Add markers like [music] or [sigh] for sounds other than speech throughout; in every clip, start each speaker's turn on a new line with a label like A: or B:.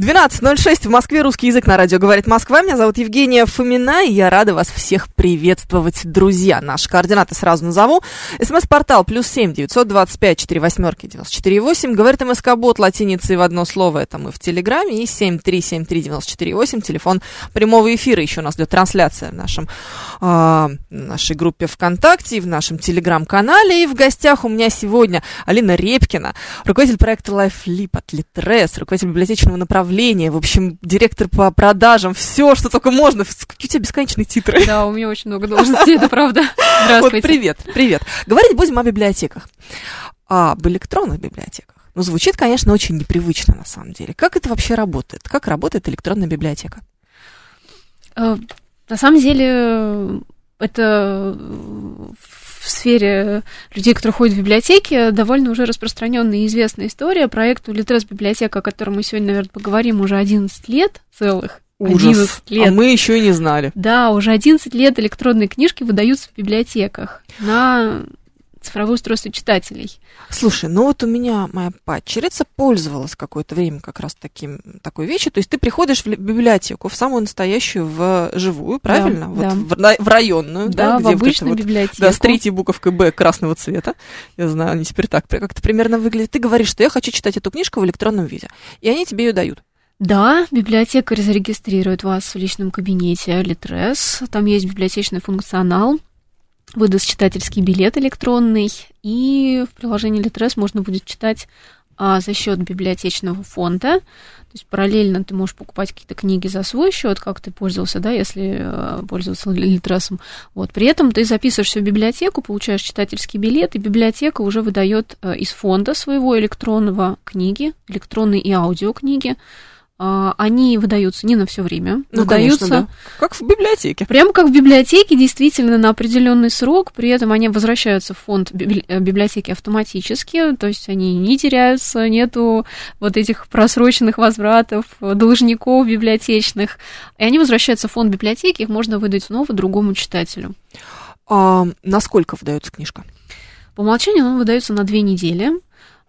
A: 12.06 в Москве. Русский язык на радио «Говорит Москва». Меня зовут Евгения Фомина, и я рада вас всех приветствовать, друзья. Наши координаты сразу назову. СМС-портал плюс семь девятьсот двадцать пять четыре восьмерки девяносто четыре восемь. Говорит МСК-бот латиницей в одно слово. Это мы в Телеграме. И семь три семь три девяносто четыре восемь. Телефон прямого эфира. Еще у нас идет трансляция в нашем, э, нашей группе ВКонтакте, и в нашем Телеграм-канале. И в гостях у меня сегодня Алина Репкина, руководитель проекта LifeLip от Литрес, руководитель библиотечного направления, в общем, директор по продажам, все, что только можно. Какие у тебя бесконечные титры.
B: Да, у меня очень много должностей, это правда. Здравствуйте.
A: Вот, привет, привет. Говорить будем о библиотеках. Об электронных библиотеках. Ну, звучит, конечно, очень непривычно на самом деле. Как это вообще работает? Как работает электронная библиотека?
B: Э, На самом деле, это в сфере людей, которые ходят в библиотеки, довольно уже распространенная и известная история. Проекту Литрес библиотека, о котором мы сегодня, наверное, поговорим, уже 11 лет целых.
A: Ужас.
B: 11 лет.
A: А мы еще и не знали.
B: Да, уже 11 лет электронные книжки выдаются в библиотеках на цифровое устройство читателей.
A: Слушай, ну вот у меня моя падчерица пользовалась какое-то время как раз таким, такой вещью. То есть ты приходишь в ли- библиотеку, в самую настоящую, в живую, правильно? вот
B: да.
A: В, в районную, да,
B: Да,
A: где
B: в обычной
A: вот
B: библиотеке.
A: Да, с третьей буковкой Б красного цвета. Я знаю, они теперь так как-то примерно выглядят. Ты говоришь, что я хочу читать эту книжку в электронном виде. И они тебе ее дают.
B: Да, библиотекарь зарегистрирует вас в личном кабинете Литрес. Там есть библиотечный функционал, выдаст читательский билет электронный, и в приложении Литрес можно будет читать а, за счет библиотечного фонда. То есть параллельно ты можешь покупать какие-то книги за свой счет, как ты пользовался, да, если э, пользовался Литресом. Вот. При этом ты записываешься в библиотеку, получаешь читательский билет, и библиотека уже выдает э, из фонда своего электронного книги, электронные и аудиокниги. А, Они выдаются не на все время,
A: Ну,
B: выдаются
A: конечно, да. Как в библиотеке.
B: Прямо как в библиотеке, действительно, на определенный срок, при этом они возвращаются в фонд э, библиотеки автоматически, то есть они не теряются, нету вот этих просроченных возвратов, должников библиотечных, и они возвращаются в фонд библиотеки, их можно выдать снова другому читателю.
A: А, насколько выдается книжка?
B: По умолчанию он выдается на две недели.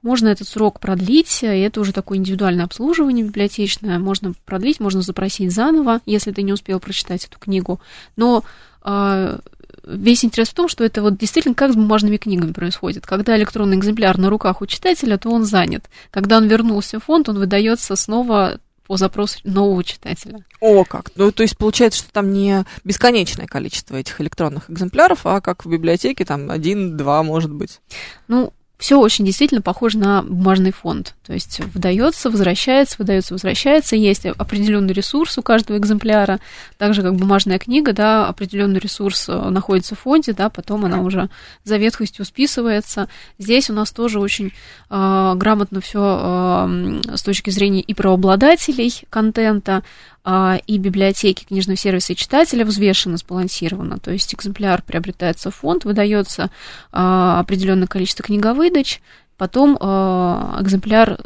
B: Можно этот срок продлить, и это уже такое индивидуальное обслуживание библиотечное. Можно продлить, можно запросить заново, если ты не успел прочитать эту книгу. Но а, весь интерес в том, что это вот действительно как с бумажными книгами происходит. Когда электронный экземпляр на руках у читателя, то он занят. Когда он вернулся в фонд, он выдается снова по запросу нового читателя.
A: О, как. Ну, то есть получается, что там не бесконечное количество этих электронных экземпляров, а как в библиотеке, там один-два, может быть.
B: Ну, все очень действительно похоже на бумажный фонд. То есть выдается, возвращается, выдается, возвращается. Есть определенный ресурс у каждого экземпляра. Так же, как бумажная книга, да, определенный ресурс э, находится в фонде, да, потом она уже за ветхостью списывается. Здесь у нас тоже очень э, грамотно все э, с точки зрения и правообладателей контента, и библиотеки, книжного сервиса и читателя взвешено, сбалансировано. То есть экземпляр приобретается в фонд, выдается а, определенное количество книговыдач, потом а, экземпляр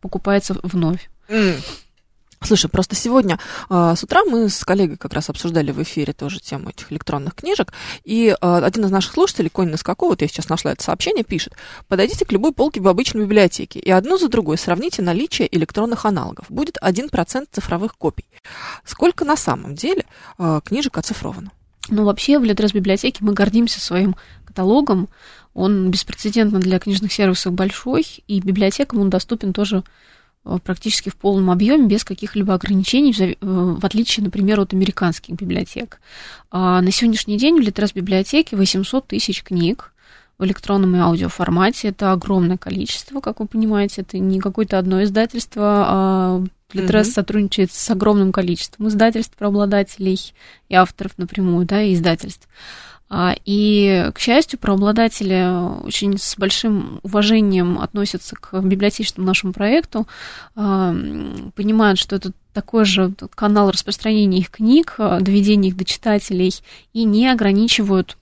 B: покупается вновь.
A: Слушай, просто сегодня э, с утра мы с коллегой как раз обсуждали в эфире тоже тему этих электронных книжек, и э, один из наших слушателей, Конь Наскаков, вот я сейчас нашла это сообщение, пишет, подойдите к любой полке в обычной библиотеке и одну за другой сравните наличие электронных аналогов. Будет 1% цифровых копий. Сколько на самом деле э, книжек оцифровано?
B: Ну, вообще, в Литрес библиотеке мы гордимся своим каталогом. Он беспрецедентно для книжных сервисов большой, и библиотекам он доступен тоже практически в полном объеме, без каких-либо ограничений, в э, в отличие, например, от американских библиотек. А На сегодняшний день в Литрес библиотеке 800 тысяч книг в электронном и аудиоформате. Это огромное количество, как вы понимаете. Это не какое-то одно издательство, а Литрес
A: Мгм.
B: сотрудничает с огромным количеством издательств, правообладателей и авторов напрямую, да, и издательств. А, и, к счастью, правообладатели очень с большим уважением относятся к библиотечному нашему проекту, а, понимают, что это такой же канал распространения их книг, а, доведения их до читателей, и не ограничивают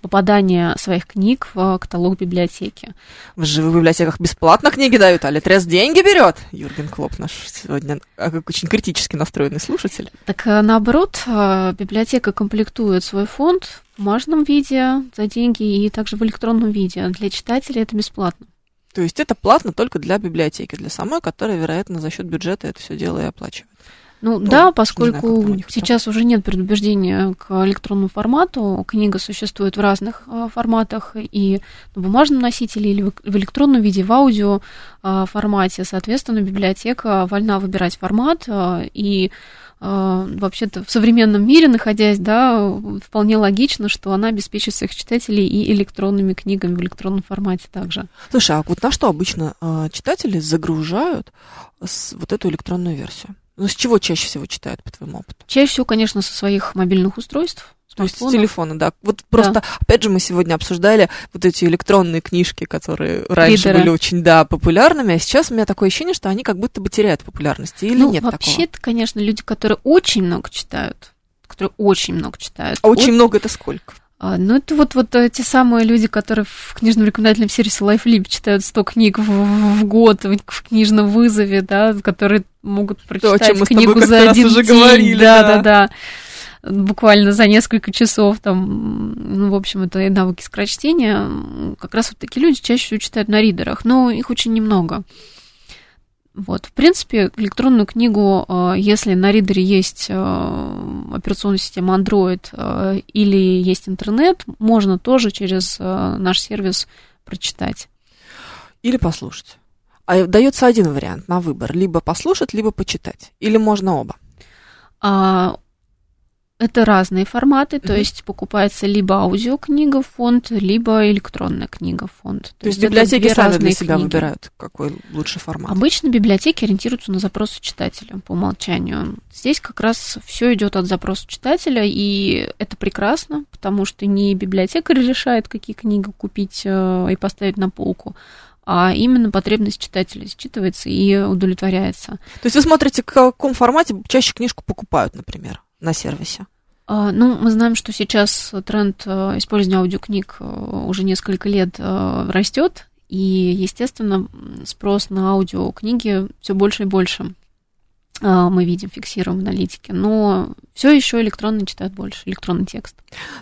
B: попадание своих книг в каталог библиотеки.
A: В живых библиотеках бесплатно книги дают, а Литрес деньги берет. Юрген Клоп наш сегодня а, очень критически настроенный слушатель.
B: Так э, наоборот, э, библиотека комплектует свой фонд в бумажном виде за деньги и также в электронном виде. Для читателей это бесплатно.
A: То есть это платно только для библиотеки, для самой, которая, вероятно, за счет бюджета это все дело и оплачивает.
B: Ну, ну да, поскольку знаю, сейчас уже нет предубеждения к электронному формату, книга существует в разных а, форматах и на бумажном носителе или в электронном виде, в аудио а, формате, соответственно, библиотека вольна выбирать формат а, и вообще-то в современном мире, находясь, да, вполне логично, что она обеспечит своих читателей и электронными книгами в электронном формате также.
A: Слушай, а вот на что обычно читатели загружают вот эту электронную версию? Ну, с чего чаще всего читают, по твоему опыту?
B: Чаще всего, конечно, со своих мобильных устройств.
A: То есть с телефона, да. Вот просто, да. опять же, мы сегодня обсуждали вот эти электронные книжки, которые раньше Лидеры. были очень, да, популярными, а сейчас у меня такое ощущение, что они как будто бы теряют популярность. Или
B: ну,
A: нет
B: вообще-то, такого? конечно, люди, которые очень много читают, которые очень много читают.
A: А очень от... много это сколько?
B: А, ну, это вот, вот э, те самые люди, которые в книжном рекомендательном сервисе LifeLib читают 100 книг в, в год в книжном вызове, да, которые могут прочитать То, книгу за один день. Говорили, да, да, да, да. Буквально за несколько часов там, ну, в общем, это и навыки скорочтения. Как раз вот такие люди чаще всего читают на ридерах, но их очень немного. Вот, в принципе, электронную книгу, э, если на ридере есть э, операционная система Android э, или есть интернет, можно тоже через наш сервис прочитать.
A: Или послушать. А дается один вариант на выбор: либо послушать, либо почитать. Или можно оба.
B: А, это разные форматы, mm-hmm. то есть покупается либо аудиокнига в фонд, либо электронная книга в фонд.
A: То, то есть библиотеки сами для себя книги. выбирают, какой лучший формат.
B: Обычно библиотеки ориентируются на запросы читателя по умолчанию. Здесь как раз все идет от запроса читателя, и это прекрасно, потому что не библиотекарь решает, какие книги купить э, и поставить на полку, а именно потребность читателя считывается и удовлетворяется.
A: То есть вы смотрите, в каком формате чаще книжку покупают, например? На сервисе?
B: А, ну, мы знаем, что сейчас тренд э, использования аудиокниг э, уже несколько лет э, растет, и, естественно, спрос на аудиокниги все больше и больше. А, мы видим, фиксируем в аналитике. Но все еще электронно читают больше, электронный текст.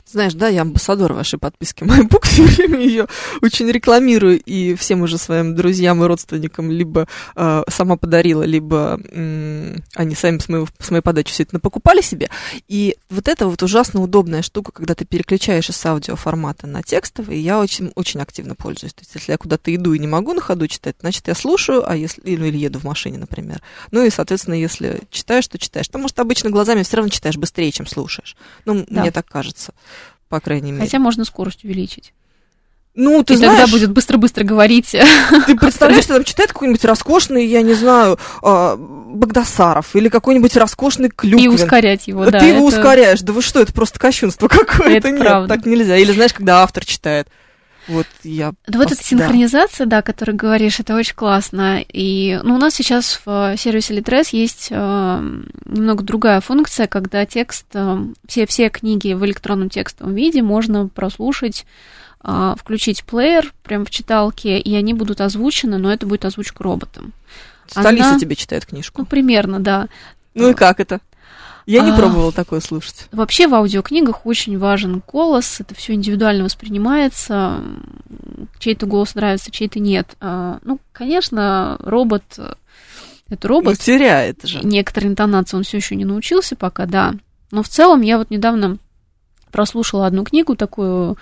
A: Знаешь, да, я амбассадор вашей подписки MyBook, все время ее очень рекламирую, и всем уже своим друзьям и родственникам либо э, сама подарила, либо э, они сами с, моего, с моей подачи все это покупали себе. И вот это вот ужасно удобная штука, когда ты переключаешь из аудиоформата на текстовый, я очень, очень активно пользуюсь. То есть, если я куда-то иду и не могу на ходу читать, значит, я слушаю, а если, или, или еду в машине, например. Ну и, соответственно, если читаешь, то читаешь. Потому что обычно глазами все равно читаешь быстрее, чем слушаешь. Ну, да. мне так кажется, по крайней мере.
B: Хотя можно скорость увеличить.
A: Ну, ты
B: и
A: знаешь,
B: тогда будет быстро-быстро говорить.
A: Ты представляешь, что там читает какой-нибудь роскошный, я не знаю, а, Багдасаров или какой-нибудь роскошный Клюквин. И
B: ускорять его, да.
A: Ты его это... ускоряешь. Да вы что, это просто кощунство какое-то. Это Нет, правда. так нельзя. Или знаешь, когда автор читает. Вот я...
B: Да вот эта синхронизация, да, о которой говоришь, это очень классно. И ну, у нас сейчас в сервисе Litres есть э, немного другая функция, когда текст, э, все, все книги в электронном текстовом виде можно прослушать, э, включить плеер прямо в читалке, и они будут озвучены, но это будет озвучка роботом.
A: Столица Она... тебе читает книжку?
B: Ну, примерно, да.
A: Ну и как это? Я не а, пробовала такое слушать.
B: Вообще в аудиокнигах очень важен голос, это все индивидуально воспринимается, чей-то голос нравится, чей-то нет. А, ну, конечно, робот это робот. Ну,
A: теряет же.
B: Некоторые интонации он все еще не научился пока, да. Но в целом я вот недавно прослушала одну книгу, такую,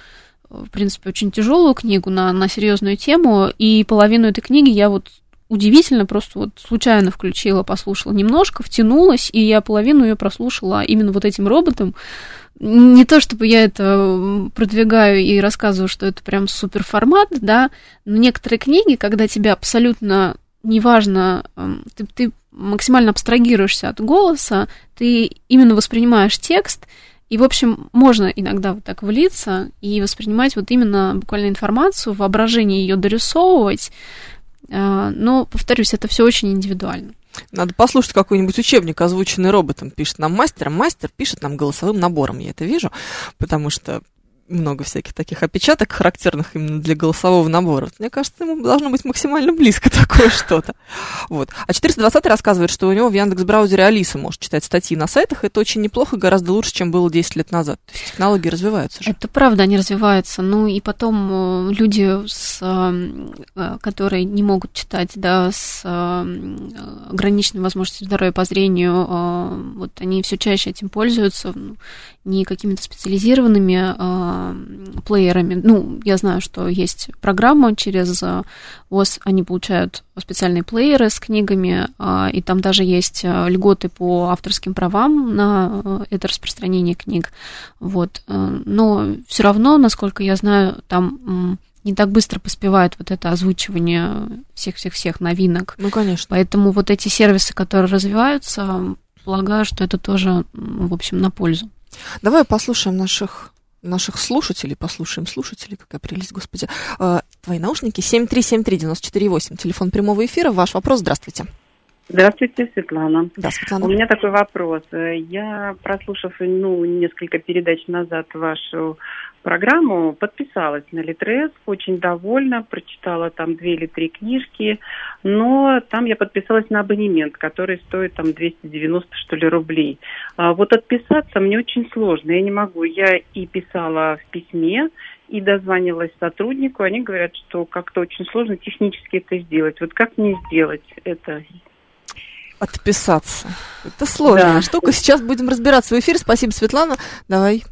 B: в принципе, очень тяжелую книгу на, на серьезную тему, и половину этой книги я вот удивительно, просто вот случайно включила, послушала немножко, втянулась, и я половину ее прослушала именно вот этим роботом. Не то чтобы я это продвигаю и рассказываю, что это прям супер формат, да, но некоторые книги, когда тебе абсолютно неважно, ты, ты максимально абстрагируешься от голоса, ты именно воспринимаешь текст, И, в общем, можно иногда вот так влиться и воспринимать вот именно буквально информацию, воображение ее дорисовывать. А, но, повторюсь, это все очень индивидуально.
A: Надо послушать какой-нибудь учебник, озвученный роботом, пишет нам мастер, мастер пишет нам голосовым набором, я это вижу, потому что много всяких таких опечаток, характерных именно для голосового набора. Мне кажется, ему должно быть максимально близко [laughs] такое что-то. Вот. А 420 рассказывает, что у него в Яндекс браузере Алиса может читать статьи на сайтах. Это очень неплохо, гораздо лучше, чем было 10 лет назад. То есть технологии развиваются же.
B: Это правда, они развиваются. Ну и потом э, люди, с, э, э, которые не могут читать, да, с ограниченной возможностью здоровья по зрению, вот они все чаще этим пользуются ну, не какими-то специализированными плеерами. Ну, я знаю, что есть программа через э, ВОЗ, они получают специальные плееры с книгами, а, и там даже есть э, льготы по авторским правам на э, это распространение книг. Вот. Но все равно, насколько я знаю, там не так быстро поспевает вот это озвучивание всех-всех-всех новинок.
A: Ну, конечно.
B: Поэтому вот эти сервисы, которые развиваются, полагаю, что это тоже, в общем, на пользу.
A: Давай послушаем наших наших слушателей, послушаем слушателей, какая прелесть, господи. Э, твои наушники 7373948, телефон прямого эфира, ваш вопрос, здравствуйте.
C: Здравствуйте, Светлана.
A: Да, Светлана.
C: У меня такой вопрос. Я, прослушав ну, несколько передач назад вашу программу, подписалась на Литрес, очень довольна, прочитала там две или три книжки, но там я подписалась на абонемент, который стоит там 290, что ли, рублей. А вот отписаться мне очень сложно, я не могу. Я и писала в письме, и дозванивалась сотруднику, они говорят, что как-то очень сложно технически это сделать. Вот как мне сделать это?
A: Отписаться. Это сложная да. штука. Сейчас будем разбираться в эфире. Спасибо, Светлана. Давай,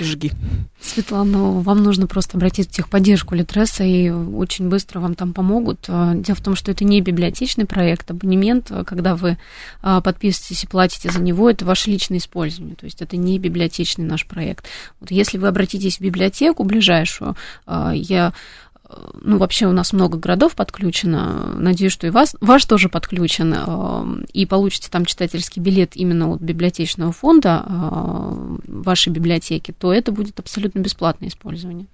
A: жги.
B: Светлана, вам нужно просто обратиться в техподдержку Литреса, и очень быстро вам там помогут. А, дело в том, что это не библиотечный проект, абонемент, когда вы а, подписываетесь и платите за него, это ваше личное использование, то есть это не библиотечный наш проект. Вот если вы обратитесь в библиотеку ближайшую, а, я ну, вообще у нас много городов подключено. Надеюсь, что и вас, ваш тоже подключен. Э, и получите там читательский билет именно от библиотечного фонда э, вашей библиотеки, то это будет абсолютно бесплатное использование.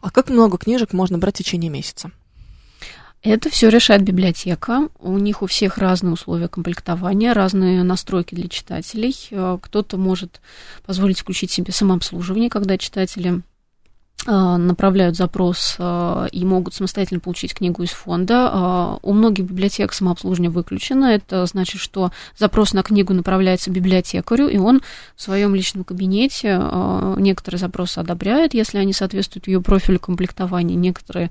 A: А как много книжек можно брать в течение месяца?
B: Это все решает библиотека. У них у всех разные условия комплектования, разные настройки для читателей. Э, кто-то может позволить включить себе самообслуживание, когда читатели направляют запрос а, и могут самостоятельно получить книгу из фонда. А, у многих библиотек самообслуживание выключено. Это значит, что запрос на книгу направляется библиотекарю, и он в своем личном кабинете некоторые запросы одобряет, если они соответствуют ее профилю комплектования, некоторые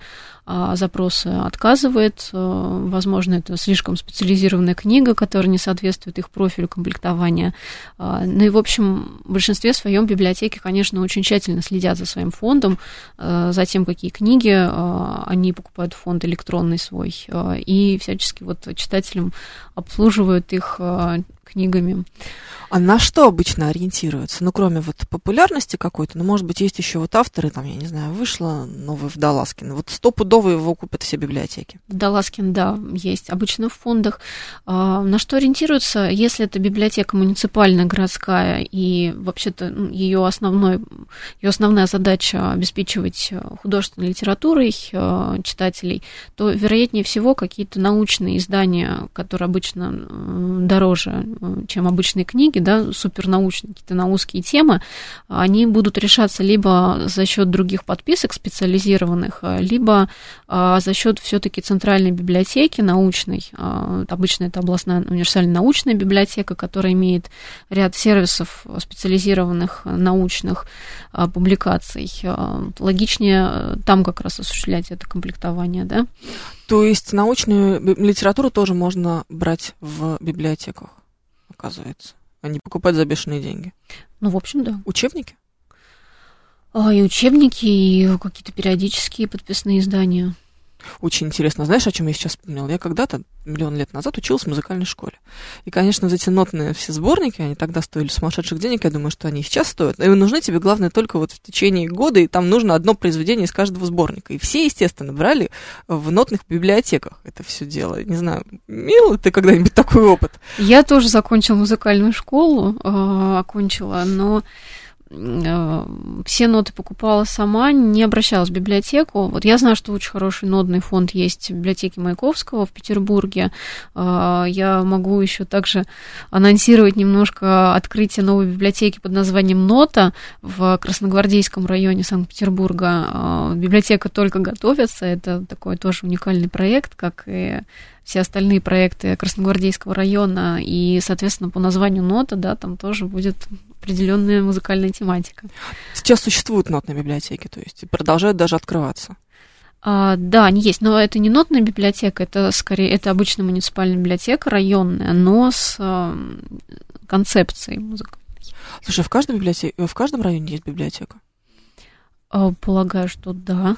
B: запросы отказывает. Возможно, это слишком специализированная книга, которая не соответствует их профилю комплектования. Ну и, в общем, в большинстве своем библиотеки, конечно, очень тщательно следят за своим фондом, Э, за тем, какие книги э, они покупают фонд электронный свой, э, и всячески вот читателям обслуживают их книгами.
A: А на что обычно ориентируются? Ну, кроме вот популярности какой-то, ну, может быть, есть еще вот авторы, там, я не знаю, вышла новая Вдаласкин. Вот стопудово его купят все библиотеки.
B: Вдаласкин, да, есть. Обычно в фондах. А, на что ориентируются? Если это библиотека муниципальная, городская, и вообще-то ну, ее, основной, ее основная задача обеспечивать художественной литературой э, читателей, то, вероятнее всего, какие-то научные издания, которые обычно дороже, э, чем обычные книги, да, супернаучные, какие-то научные темы, они будут решаться либо за счет других подписок специализированных, а, либо а, за счет все-таки центральной библиотеки научной. А, обычно это областная универсальная научная библиотека, которая имеет ряд сервисов специализированных научных публикаций. Логичнее там как раз осуществлять это комплектование, да.
A: То есть научную литературу тоже можно брать в библиотеках, оказывается а не покупать за бешеные деньги.
B: Ну, в общем, да.
A: Учебники?
B: А, и учебники, и какие-то периодические подписные издания.
A: Очень интересно. Знаешь, о чем я сейчас вспомнила? Я когда-то, миллион лет назад, училась в музыкальной школе. И, конечно, эти нотные все сборники, они тогда стоили сумасшедших денег, я думаю, что они и сейчас стоят. И нужны тебе, главное, только вот в течение года, и там нужно одно произведение из каждого сборника. И все, естественно, брали в нотных библиотеках это все дело. Не знаю, мило ты когда-нибудь такой опыт?
B: Я тоже закончила музыкальную школу, э, окончила, но все ноты покупала сама, не обращалась в библиотеку. Вот я знаю, что очень хороший нодный фонд есть в библиотеке Маяковского в Петербурге. Э, я могу еще также анонсировать немножко открытие новой библиотеки под названием Нота в Красногвардейском районе Санкт-Петербурга. Библиотека только готовится, это такой тоже уникальный проект, как и все остальные проекты Красногвардейского района, и, соответственно, по названию нота, да, там тоже будет определенная музыкальная тематика.
A: Сейчас существуют нотные библиотеки, то есть продолжают даже открываться.
B: А, да, они есть, но это не нотная библиотека, это скорее это обычная муниципальная библиотека районная, но с э, концепцией музыкальной.
A: Слушай, в каждом библиотеке, в каждом районе есть библиотека?
B: А, полагаю, что да.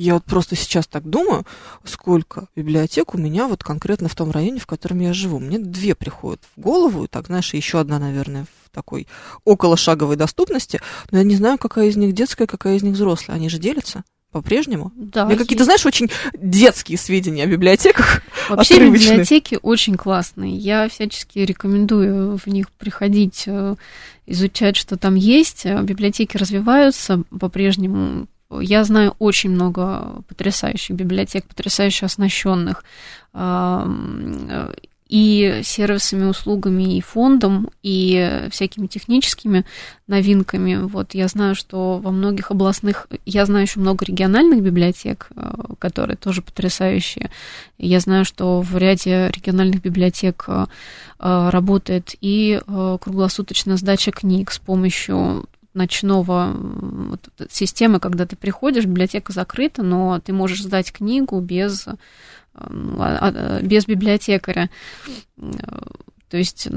A: Я вот просто сейчас так думаю, сколько библиотек у меня вот конкретно в том районе, в котором я живу. Мне две приходят в голову, так, знаешь, еще одна, наверное, в такой около шаговой доступности, но я не знаю, какая из них детская, какая из них взрослая. Они же делятся по-прежнему?
B: Да.
A: Я какие-то, знаешь, очень детские сведения о библиотеках. [laughs]
B: Вообще отрывочные. библиотеки очень классные. Я всячески рекомендую в них приходить, э, изучать, что там есть. Библиотеки развиваются по-прежнему я знаю очень много потрясающих библиотек, потрясающе оснащенных и сервисами, услугами, и фондом, и всякими техническими новинками. Вот я знаю, что во многих областных, я знаю еще много региональных библиотек, э, которые тоже потрясающие. Я знаю, что в ряде региональных библиотек э, работает и э, круглосуточная сдача книг с помощью ночного вот, системы, когда ты приходишь, библиотека закрыта, но ты можешь сдать книгу без, э, а, а, без библиотекаря. То есть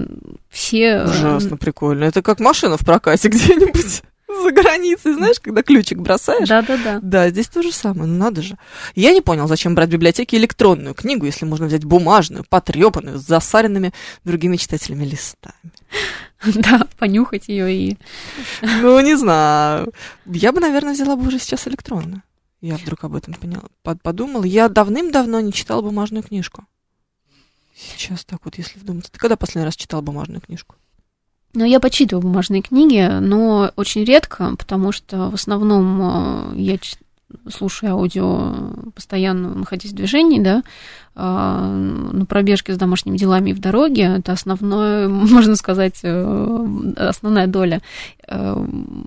B: все...
A: Э, Ужасно прикольно. Это как машина в прокате [laughs] где-нибудь за границей, знаешь, когда ключик бросаешь.
B: Да-да-да.
A: Да, здесь то же самое, ну надо же. Я не понял, зачем брать в библиотеке электронную книгу, если можно взять бумажную, потрепанную, с засаренными другими читателями листами. [laughs]
B: Да, понюхать ее и...
A: Ну, не знаю. Я бы, наверное, взяла бы уже сейчас электронную. Я вдруг об этом поняла. Подумала. Я давным-давно не читала бумажную книжку. Сейчас так вот, если вдуматься. Ты когда последний раз читал бумажную книжку?
B: Ну, я почитываю бумажные книги, но очень редко, потому что в основном э, я слушаю аудио постоянно, находясь в движении, да, а, на пробежке с домашними делами и в дороге. Это основное, [laughs] можно сказать, э, основная доля. Э,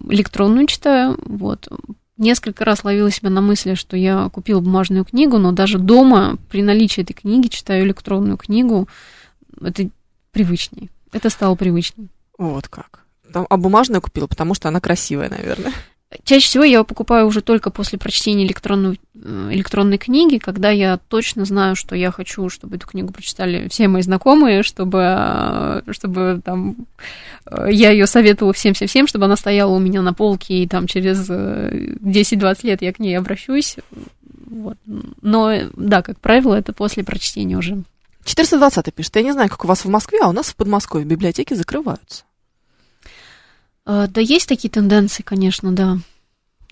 B: электронную читаю, вот. Несколько раз ловила себя на мысли, что я купила бумажную книгу, но даже дома при наличии этой книги читаю электронную книгу. Это привычнее. Это стало привычным.
A: Вот как. Там, а бумажную купила, потому что она красивая, наверное.
B: Чаще всего я покупаю уже только после прочтения электронной, э, электронной книги, когда я точно знаю, что я хочу, чтобы эту книгу прочитали все мои знакомые, чтобы, э, чтобы там, э, я ее советовала всем-всем-всем, чтобы она стояла у меня на полке, и там через 10-20 лет я к ней обращусь. Вот. Но, да, как правило, это после прочтения уже.
A: 420 пишет, я не знаю, как у вас в Москве, а у нас в Подмосковье библиотеки закрываются.
B: А, да, есть такие тенденции, конечно, да.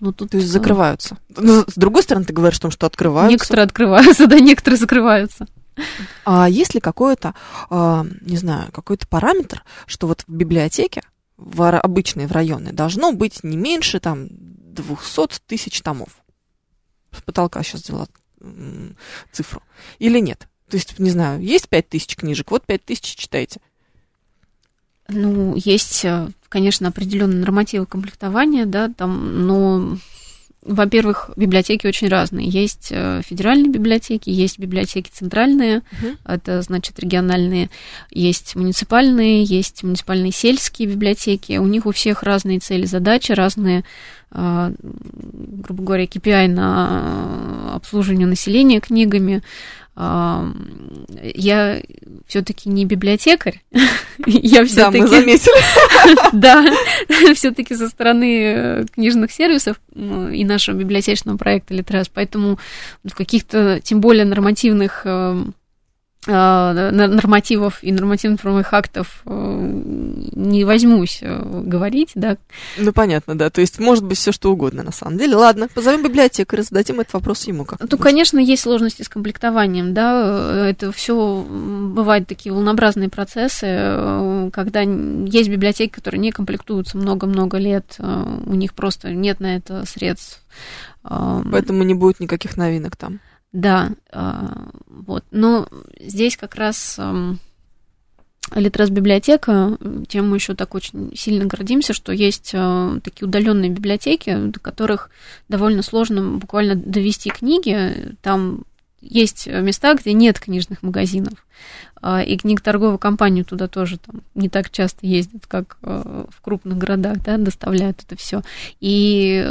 A: Ну, тут То есть закрываются. Но, с другой стороны, ты говоришь о том, что открываются.
B: Некоторые открываются, да, некоторые закрываются.
A: А есть ли какой-то, а, не знаю, какой-то параметр, что вот в библиотеке, в обычной, в районной, должно быть не меньше там 200 тысяч томов? С потолка сейчас взяла цифру. Или нет? То есть, не знаю, есть 5 тысяч книжек, вот 5 тысяч читайте.
B: Ну, есть, э, конечно, определенные нормативы комплектования, да, там, но, во-первых, библиотеки очень разные. Есть э, федеральные библиотеки, есть библиотеки центральные, uh-huh. это значит региональные, есть муниципальные, есть муниципальные сельские библиотеки. У них у всех разные цели, задачи, разные э, грубо говоря, KPI на обслуживание населения книгами, я все-таки не библиотекарь. [laughs]
A: я все-таки... Да, мы заметили. [laughs]
B: да, [laughs] все-таки со стороны э, книжных сервисов и нашего библиотечного проекта Литрес, поэтому в каких-то, тем более нормативных эм, нормативов и нормативно-правовых актов э, не возьмусь э, говорить, да.
A: Ну, понятно, да. То есть, может быть, все что угодно, на самом деле. Ладно, позовем библиотекаря, зададим этот вопрос ему как
B: Ну, конечно, есть сложности с комплектованием, да. Это все бывают такие волнообразные процессы, когда есть библиотеки, которые не комплектуются много-много лет, у них просто нет на это средств.
A: Поэтому не будет никаких новинок там.
B: Да, а, вот. Но здесь как раз Литрес библиотека, тем мы еще так очень сильно гордимся, что есть а, такие удаленные библиотеки, до которых довольно сложно буквально довести книги. Там есть места, где нет книжных магазинов. А, и книг торговой компании туда тоже там не так часто ездят, как в крупных городах, да, доставляют это все. И,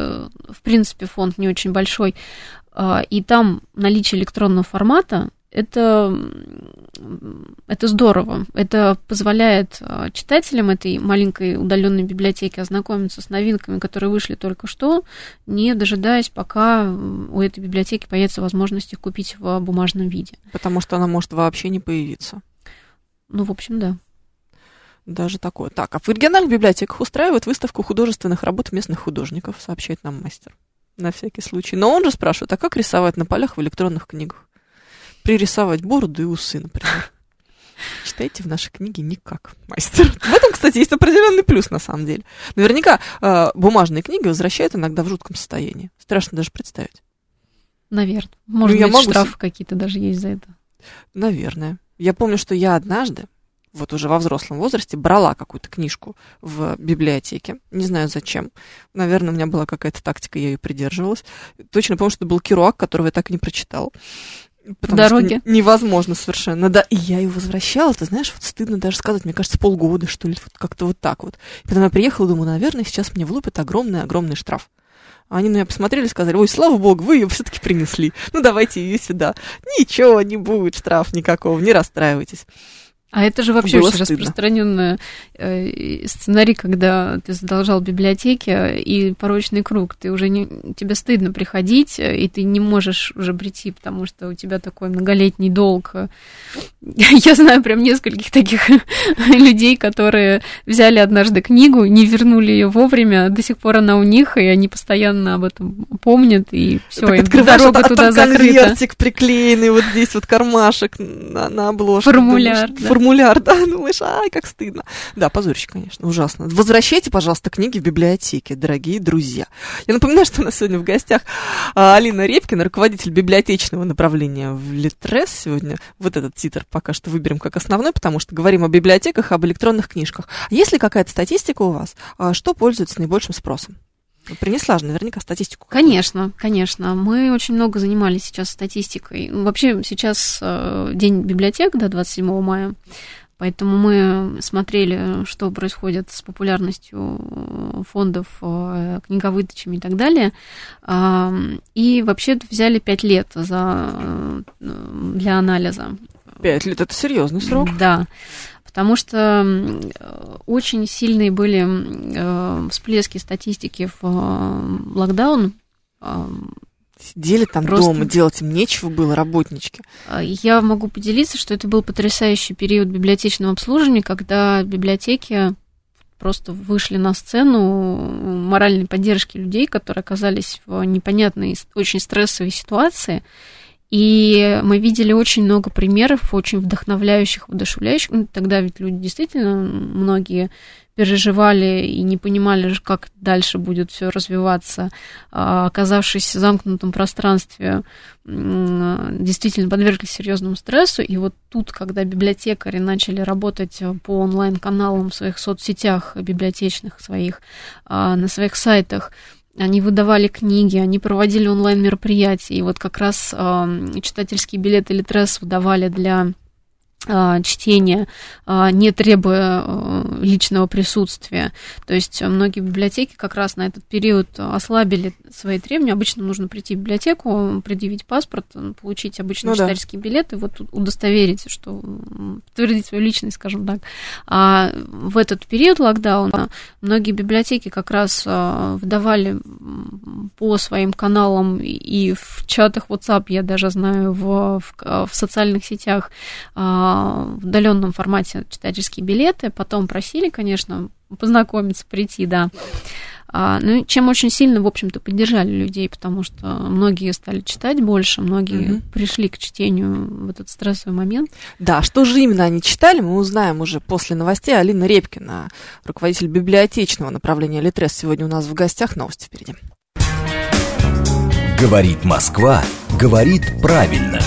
B: в принципе, фонд не очень большой. А, и там наличие электронного формата это, это здорово. Это позволяет а, читателям этой маленькой удаленной библиотеки ознакомиться с новинками, которые вышли только что, не дожидаясь, пока у этой библиотеки появится возможность их купить в бумажном виде.
A: Потому что она может вообще не появиться.
B: Ну, в общем, да.
A: Даже такое. Так, а в региональных библиотеках устраивают выставку художественных работ местных художников, сообщает нам мастер на всякий случай. Но он же спрашивает, а как рисовать на полях в электронных книгах? Пририсовать бороду и усы, например. [laughs] Читайте в нашей книге никак, мастер. В этом, кстати, есть определенный плюс, на самом деле. Наверняка э, бумажные книги возвращают иногда в жутком состоянии. Страшно даже представить.
B: Наверное. Может ну, быть, могу... штрафы какие-то даже есть за это.
A: Наверное. Я помню, что я однажды вот уже во взрослом возрасте брала какую-то книжку в библиотеке. Не знаю зачем. Наверное, у меня была какая-то тактика, я ее придерживалась. Точно помню, что это был Керуак, которого я так и не прочитала.
B: Потому дороге.
A: Что невозможно совершенно. Да, и я ее возвращала, ты знаешь, вот стыдно даже сказать, мне кажется, полгода, что ли, вот как-то вот так вот. И потом я приехала, думаю, наверное, сейчас мне влупят огромный-огромный штраф. А они на меня посмотрели и сказали, ой, слава богу, вы ее все-таки принесли. Ну, давайте ее сюда. Ничего, не будет штраф никакого, не расстраивайтесь.
B: А это же вообще очень распространенный э, сценарий, когда ты задолжал библиотеке и порочный круг. Ты уже не, тебе стыдно приходить, и ты не можешь уже прийти, потому что у тебя такой многолетний долг. [laughs] Я знаю прям нескольких таких [laughs] людей, которые взяли однажды книгу, не вернули ее вовремя, до сих пор она у них, и они постоянно об этом помнят, и все,
A: и дорога а туда закрыта. конвертик приклеенный, вот здесь вот кармашек на, на обложке.
B: Формуляр.
A: Думаешь, да формуляр, [laughs] да, думаешь, ай, как стыдно. Да, позорище, конечно, ужасно. Возвращайте, пожалуйста, книги в библиотеке, дорогие друзья. Я напоминаю, [laughs] что у нас сегодня в гостях а, Алина Репкина, руководитель библиотечного направления в Литрес. Сегодня вот этот титр пока что выберем как основной, потому что говорим о библиотеках, об электронных книжках. Есть ли какая-то статистика у вас, а, что пользуется наибольшим спросом? Принесла же наверняка статистику.
B: Конечно, конечно. Мы очень много занимались сейчас статистикой. Вообще сейчас э, день библиотек, да, 27 мая. Поэтому мы смотрели, что происходит с популярностью фондов, э, книговыдачами и так далее. И вообще взяли пять лет за, э, для анализа.
A: Пять лет это серьезный срок.
B: Да потому что очень сильные были э, всплески статистики в э, локдаун.
A: Э, Сидели там Просто... дома, делать им нечего было, работнички.
B: Я могу поделиться, что это был потрясающий период библиотечного обслуживания, когда библиотеки просто вышли на сцену моральной поддержки людей, которые оказались в непонятной, очень стрессовой ситуации. И мы видели очень много примеров, очень вдохновляющих, воодушевляющих. Ну, тогда ведь люди действительно, многие переживали и не понимали, как дальше будет все развиваться, а, оказавшись в замкнутом пространстве, действительно подверглись серьезному стрессу. И вот тут, когда библиотекари начали работать по онлайн-каналам в своих соцсетях библиотечных своих, а, на своих сайтах, они выдавали книги, они проводили онлайн-мероприятия, и вот как раз э, читательские билеты Литрес выдавали для чтения, а, не требуя а, личного присутствия. То есть многие библиотеки как раз на этот период ослабили свои требования. Обычно нужно прийти в библиотеку, предъявить паспорт, получить обычный ну, читательский да. билет и вот удостоверить, что подтвердить свою личность, скажем так. А в этот период локдауна многие библиотеки как раз выдавали по своим каналам и в чатах WhatsApp, я даже знаю, в, в, в социальных сетях в удаленном формате читательские билеты, потом просили, конечно, познакомиться, прийти, да. А, ну, чем очень сильно, в общем-то, поддержали людей, потому что многие стали читать больше, многие угу. пришли к чтению в этот стрессовый момент.
A: Да, что же именно они читали, мы узнаем уже после новостей. Алина Репкина, руководитель библиотечного направления Литрес, сегодня у нас в гостях. Новости впереди.
D: Говорит Москва, говорит правильно.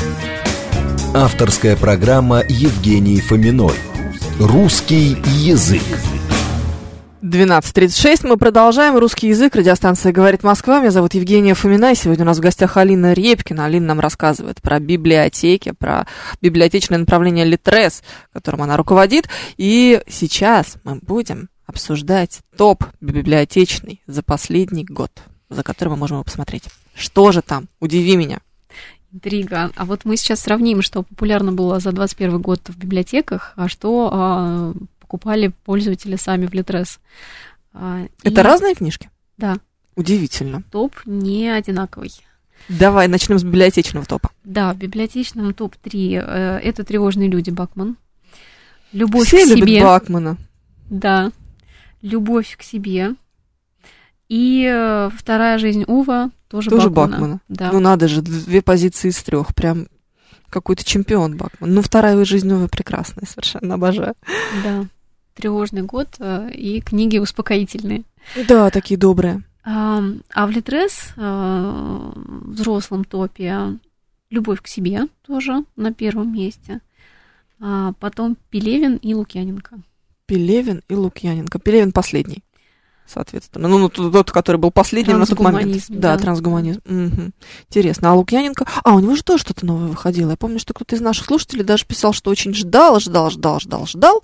D: Авторская программа Евгении Фоминой. Русский язык.
A: 12.36. Мы продолжаем. Русский язык. Радиостанция «Говорит Москва». Меня зовут Евгения Фомина. И сегодня у нас в гостях Алина Репкина. Алина нам рассказывает про библиотеки, про библиотечное направление Литрес, которым она руководит. И сейчас мы будем обсуждать топ библиотечный за последний год, за который мы можем его посмотреть. Что же там? Удиви меня.
B: Интрига. А вот мы сейчас сравним, что популярно было за 21 год в библиотеках, а что а, покупали пользователи сами в Литрес.
A: А, Это и... разные книжки?
B: Да.
A: Удивительно.
B: Топ не одинаковый.
A: Давай начнем с библиотечного топа.
B: Да, в библиотечном топ-3 э, это «Тревожные люди» Бакман. «Любовь
A: Все
B: к
A: любят
B: себе».
A: Бакмана.
B: Да. «Любовь к себе». И э, «Вторая жизнь Ува» Тоже,
A: Тоже
B: Бакмана.
A: Бакмана.
B: Да.
A: Ну надо же, две позиции из трех. Прям какой-то чемпион Бакман. Ну, вторая жизнь новая прекрасная, совершенно обожаю.
B: Да. Тревожный год э, и книги успокоительные.
A: Да, такие добрые.
B: А, а в Литрес в взрослом топе Любовь к себе тоже на первом месте. А потом Пелевин и Лукьяненко.
A: Пелевин и Лукьяненко. Пелевин последний соответственно. Ну, ну тот, который был последним на тот момент. Да, да. трансгуманизм. Угу. Интересно. А Лукьяненко... А, у него же тоже что-то новое выходило. Я помню, что кто-то из наших слушателей даже писал, что очень ждал, ждал, ждал, ждал, ждал,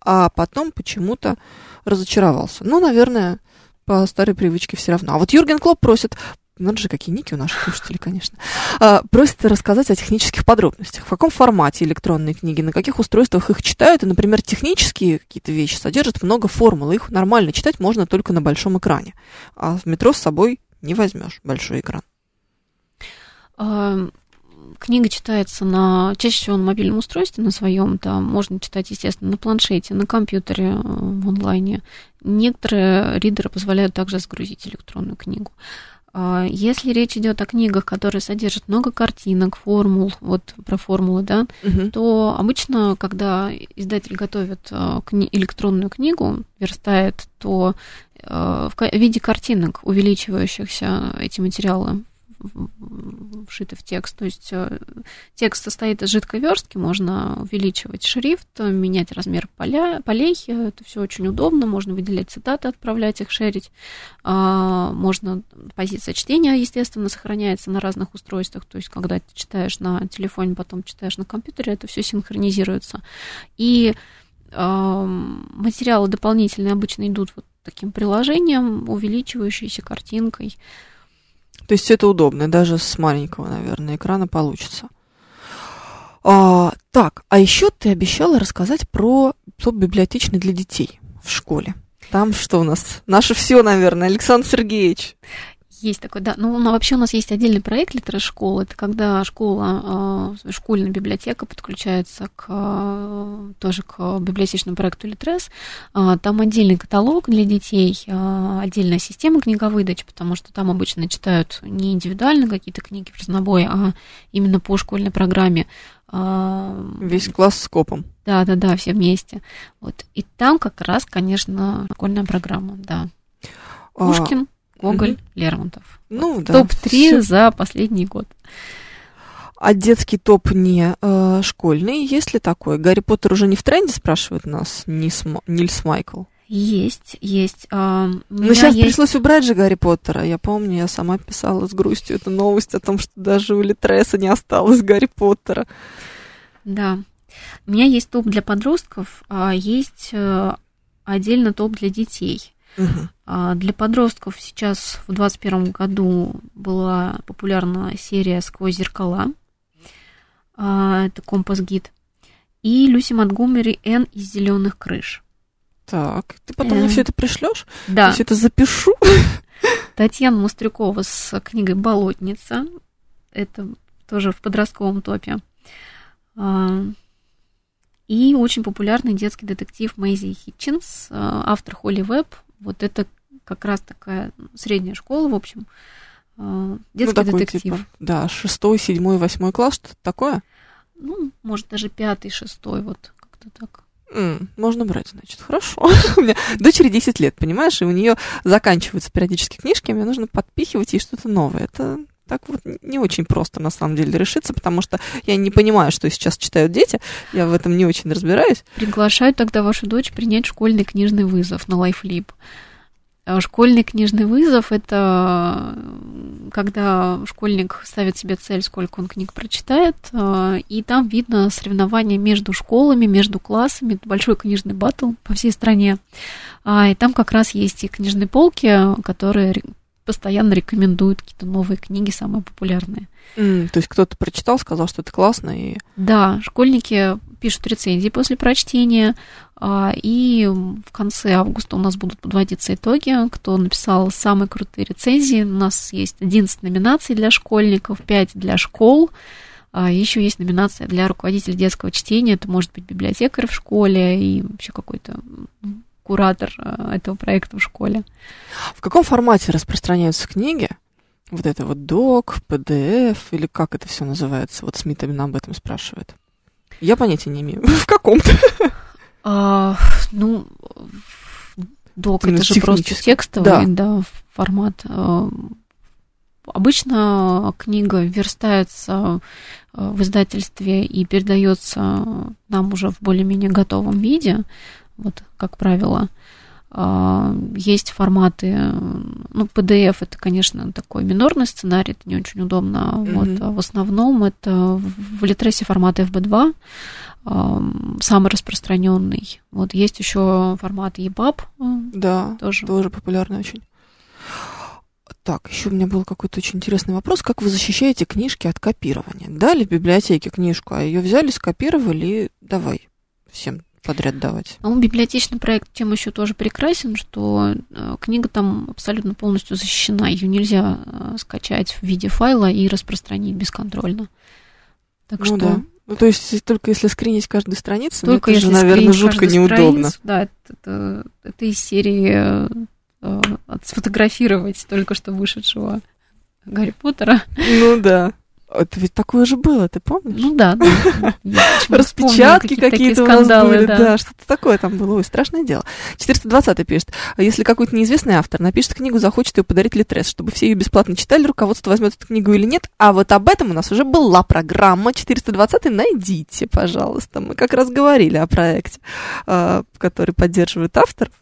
A: а потом почему-то разочаровался. Ну, наверное, по старой привычке все равно. А вот Юрген Клоп просит надо же, какие ники у наших слушателей, конечно. А, просит рассказать о технических подробностях. В каком формате электронные книги, на каких устройствах их читают. И, например, технические какие-то вещи содержат много формул. Их нормально читать можно только на большом экране. А в метро с собой не возьмешь большой экран.
B: А, книга читается на чаще всего на мобильном устройстве, на своем, там можно читать, естественно, на планшете, на компьютере э, в онлайне. Некоторые ридеры позволяют также загрузить электронную книгу. А, если речь идет о книгах, которые содержат много картинок, формул, вот про формулы, да, угу. то обычно, когда издатель готовит а, кни- электронную книгу, верстает, то а, в виде картинок, увеличивающихся эти материалы вшиты в текст. То есть э, текст состоит из жидкой верстки, можно увеличивать шрифт, менять размер поля, полей. Это все очень удобно. Можно выделять цитаты, отправлять их, шерить. А, можно позиция чтения, естественно, сохраняется на разных устройствах. То есть, когда ты читаешь на телефоне, потом читаешь на компьютере, это все синхронизируется. И материалы дополнительные обычно идут вот таким приложением, увеличивающейся картинкой.
A: То есть это удобно, даже с маленького, наверное, экрана получится. А, так, а еще ты обещала рассказать про топ библиотечный для детей в школе. Там что у нас? Наше все, наверное, Александр Сергеевич.
B: Есть такой, да. Ну, ну, вообще у нас есть отдельный проект литерашколы. Это когда школа, э, школьная библиотека подключается к, э, тоже к библиотечному проекту Литрес. Э, там отдельный каталог для детей, отдельная система книговыдачи, потому что там обычно читают не индивидуально какие-то книги в разнобой, а именно по школьной программе.
A: Весь класс с копом.
B: Да, да, да, все вместе. Вот. И там как раз, конечно, школьная программа, да. А, Пушкин. А Гоголь, угу. Лермонтов.
A: Ну, да.
B: Топ-3 за последний год.
A: А детский топ не э, школьный, есть ли такой? Гарри Поттер уже не в тренде, спрашивает нас Нильс, Нильс Майкл.
B: Есть, есть. А,
A: Но сейчас есть... пришлось убрать же Гарри Поттера. Я помню, я сама писала с грустью эту новость о том, что даже у Литреса не осталось Гарри Поттера.
B: Да. У меня есть топ для подростков, а есть э, отдельно топ для детей. А Для подростков сейчас в 2021 году была популярна серия «Сквозь зеркала». А, Это компас-гид. И Люси Монтгомери «Н из зеленых крыш».
A: Так, ты потом мне
B: Эм,
A: все это пришлешь?
B: Да,
A: Я все это запишу. [laughs]
B: Татьяна Мострюкова с книгой «Болотница». Это тоже в подростковом топе. А, И очень популярный детский детектив Мэйзи Хитчинс, а, автор Холли Веб. Вот это как раз такая средняя школа, в общем. А, Детский
A: ну,
B: детектив.
A: типа, да, шестой, седьмой, восьмой класс, что-то такое.
B: Ну, может, даже пятый, шестой, вот как-то так.
A: Можно брать, значит, хорошо. [laughs] У меня дочери 10 лет, понимаешь, и у нее заканчиваются периодически книжки, мне нужно подпихивать ей что-то новое. Это так вот не очень просто на самом деле решиться, потому что я не понимаю, что сейчас читают дети, я в этом не очень разбираюсь.
B: Приглашаю тогда вашу дочь принять школьный книжный вызов на LifeLib. А Школьный книжный вызов – это когда школьник ставит себе цель, сколько он книг прочитает, э, и там видно соревнования между школами, между классами, большой книжный батл по всей стране. А, И там как раз есть и книжные полки, которые постоянно рекомендуют какие-то новые книги, самые популярные.
A: М, то есть кто-то прочитал, сказал, что это классно, и
B: Да, школьники пишут рецензии после прочтения, а, и в конце августа у нас будут подводиться итоги, кто написал самые крутые рецензии. У нас есть 11 номинаций для школьников, 5 для школ, а, еще есть номинация для руководителя детского чтения, это может быть библиотекарь в школе и вообще какой-то куратор а, этого проекта в школе.
A: в каком формате распространяются книги? Вот это вот док, PDF, или как это все называется? Вот Смит именно об этом спрашивает. Я понятия не имею. [laughs] В каком-то.
B: А, ну, док это же просто текстовый да. формат. А, Обычно книга верстается а, в издательстве и передается нам уже в более-менее готовом виде, вот как правило. А, Есть форматы, ну, PDF это, конечно, такой минорный сценарий, это не очень удобно.
A: Мгм.
B: Вот, а в основном это в Литресе формат FB2, ам, самый распространенный. Вот есть еще формат EPUB м,
A: Да,
B: тоже.
A: тоже популярный очень. Так, еще у меня был какой-то очень интересный вопрос. Как вы защищаете книжки от копирования? Дали в библиотеке книжку, а ее взяли, скопировали и давай всем подряд давать.
B: Ну, библиотечный проект тем еще тоже прекрасен, что э, книга там абсолютно полностью защищена. Ее нельзя э, скачать в виде файла и распространить бесконтрольно. Так
A: ну
B: что
A: да. Ну, то есть только если скринить каждую страницу, ну,
B: только
A: это же, наверное, жутко неудобно.
B: страницу, да, это, это, это из серии э, от- сфотографировать только что вышедшего Гарри Поттера.
A: Ну да. Это ведь такое же было, ты помнишь?
B: Ну да, да. [laughs]
A: Распечатки какие-то у
B: такие
A: нас
B: скандалы,
A: были,
B: да.
A: да, что-то такое там было, ой, страшное дело. 420 пишет, «А если какой-то неизвестный автор напишет книгу, захочет ее подарить Литрес, чтобы все ее бесплатно читали, руководство возьмет эту книгу или нет, а вот об этом у нас уже была программа 420 найдите, пожалуйста. Мы как раз говорили о проекте, э, который поддерживает авторов.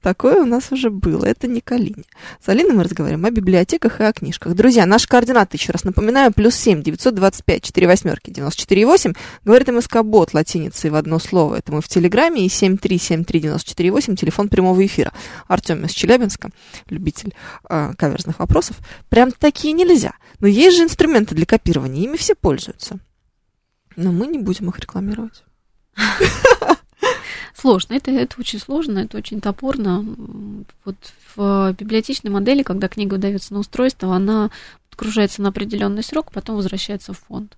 A: Такое у нас уже было, это не Калине. С Алиной мы разговариваем о библиотеках и о книжках. Друзья, наши координаты, еще раз напоминаю, плюс 7 925 4 восьмерки 94 8. Говорит МСК-бот латиницей в одно слово. Это мы в Телеграме и 7373948, телефон прямого эфира. Артем из Челябинска, любитель э, каверзных вопросов. Прям такие нельзя. Но есть же инструменты для копирования, ими все пользуются. Но мы не будем их рекламировать. [laughs]
B: Сложно, это, это очень сложно, это очень топорно. Вот в библиотечной модели, когда книга выдается на устройство, она подгружается на определенный срок, потом возвращается в фонд.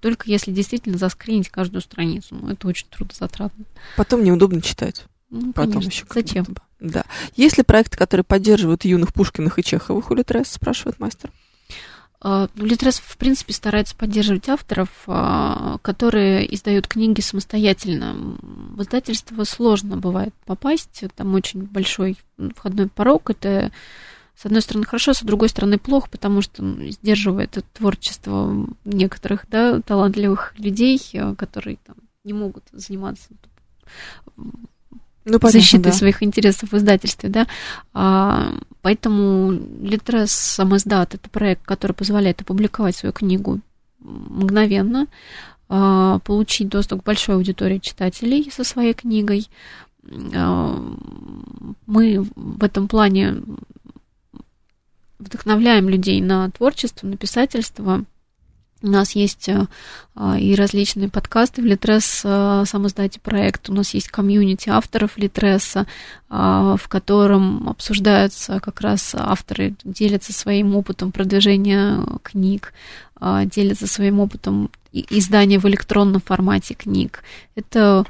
B: Только если действительно заскринить каждую страницу. Ну, это очень трудозатратно.
A: Потом неудобно читать.
B: Ну,
A: Потом
B: конечно.
A: еще
B: Зачем?
A: Да. Есть ли проекты, которые поддерживают юных Пушкиных и Чеховых у Литрес, спрашивает мастер.
B: А, ну, Литрес, в принципе, старается поддерживать авторов, а, которые издают книги самостоятельно. В издательство сложно бывает попасть, там очень большой входной порог. Это, с одной стороны, хорошо, с другой стороны, плохо, потому что сдерживает творчество некоторых да, талантливых людей, а, которые там, не могут заниматься
A: Ну, понятно,
B: защиты
A: да.
B: своих интересов в издательстве, да. А, поэтому Литрес сам издат это проект, который позволяет опубликовать свою книгу мгновенно. а, получить доступ к большой аудитории читателей со своей книгой. А, мы в этом плане вдохновляем людей на творчество, на писательство. У нас есть э, а, и различные подкасты в Литрес, э, сам издайте проект. У нас есть комьюнити авторов Литреса, в котором обсуждаются как раз авторы, делятся своим опытом продвижения книг, а, делятся своим опытом издания в электронном формате книг. Это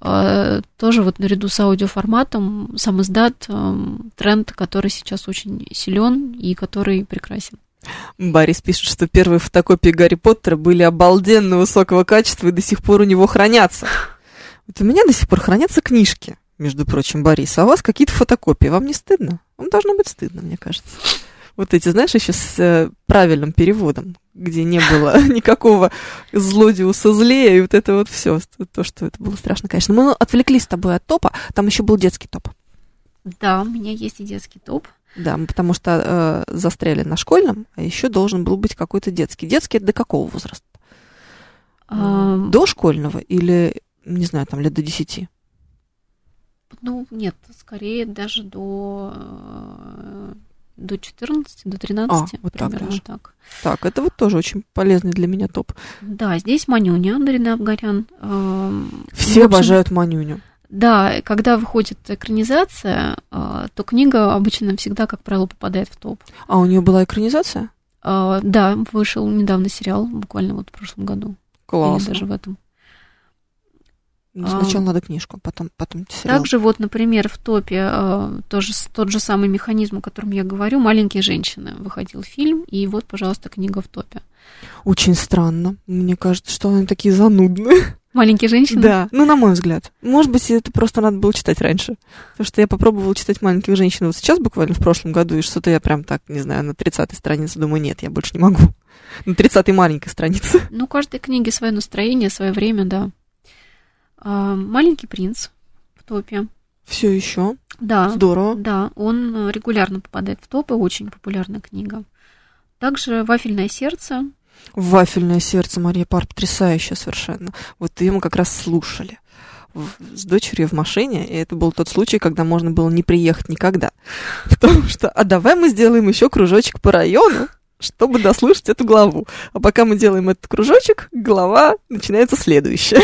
B: а, тоже вот наряду с аудиоформатом сам издат тренд, который сейчас очень силен и который прекрасен.
A: Борис пишет, что первые фотокопии Гарри Поттера были обалденно высокого качества и до сих пор у него хранятся. Вот у меня до сих пор хранятся книжки, между прочим, Борис. А у вас какие-то фотокопии. Вам не стыдно? Вам должно быть стыдно, мне кажется. Вот эти, знаешь, еще с э, правильным переводом, где не было [laughs] никакого злодиуса злее, и вот это вот все, то, что это было страшно, конечно. Мы отвлеклись с тобой от топа, там еще был детский топ.
B: Да, у меня есть и детский топ.
A: Да, потому что э, застряли на школьном, а еще должен был быть какой-то детский. Детский это до какого возраста? А... До школьного или, не знаю, там лет до десяти?
B: Ну, нет, скорее даже до э, до 14, до 13, а, вот примерно так, даже. так.
A: Так, это вот тоже очень полезный для меня топ.
B: Да, здесь Манюня, Дарина Абгарян.
A: Э, Все общем, обожают Манюню.
B: Да, когда выходит экранизация, э, то книга обычно всегда, как правило, попадает в топ.
A: А у нее была экранизация?
B: Э, да, вышел недавно сериал, буквально вот в прошлом году.
A: Классно.
B: Или даже в этом.
A: Ну, сначала а, надо книжку, потом, потом сериал.
B: Также вот, например, в топе э, тоже, тот же самый механизм, о котором я говорю, «Маленькие женщины» выходил фильм, и вот, пожалуйста, книга в топе.
A: Очень странно. Мне кажется, что они такие занудные.
B: Маленькие женщины?
A: Да, ну, на мой взгляд. Может быть, это просто надо было читать раньше. Потому что я попробовала читать «Маленьких женщин» вот сейчас, буквально в прошлом году, и что-то я прям так, не знаю, на 30-й странице думаю, нет, я больше не могу. [laughs] На 30-й маленькой странице. [laughs]
B: Ну, каждой книге свое настроение, свое время, да. А, Маленький принц в топе.
A: Все еще?
B: Да.
A: Здорово.
B: Да, он регулярно попадает в топы, очень популярная книга. Также «Вафельное сердце».
A: «Вафельное сердце» Мария Пар потрясающая совершенно. Вот ее мы как раз слушали с дочерью в машине, и это был тот случай, когда можно было не приехать никогда. [laughs] Потому что, а давай мы сделаем еще кружочек по району, чтобы дослушать эту главу. А пока мы делаем этот кружочек, глава начинается следующая.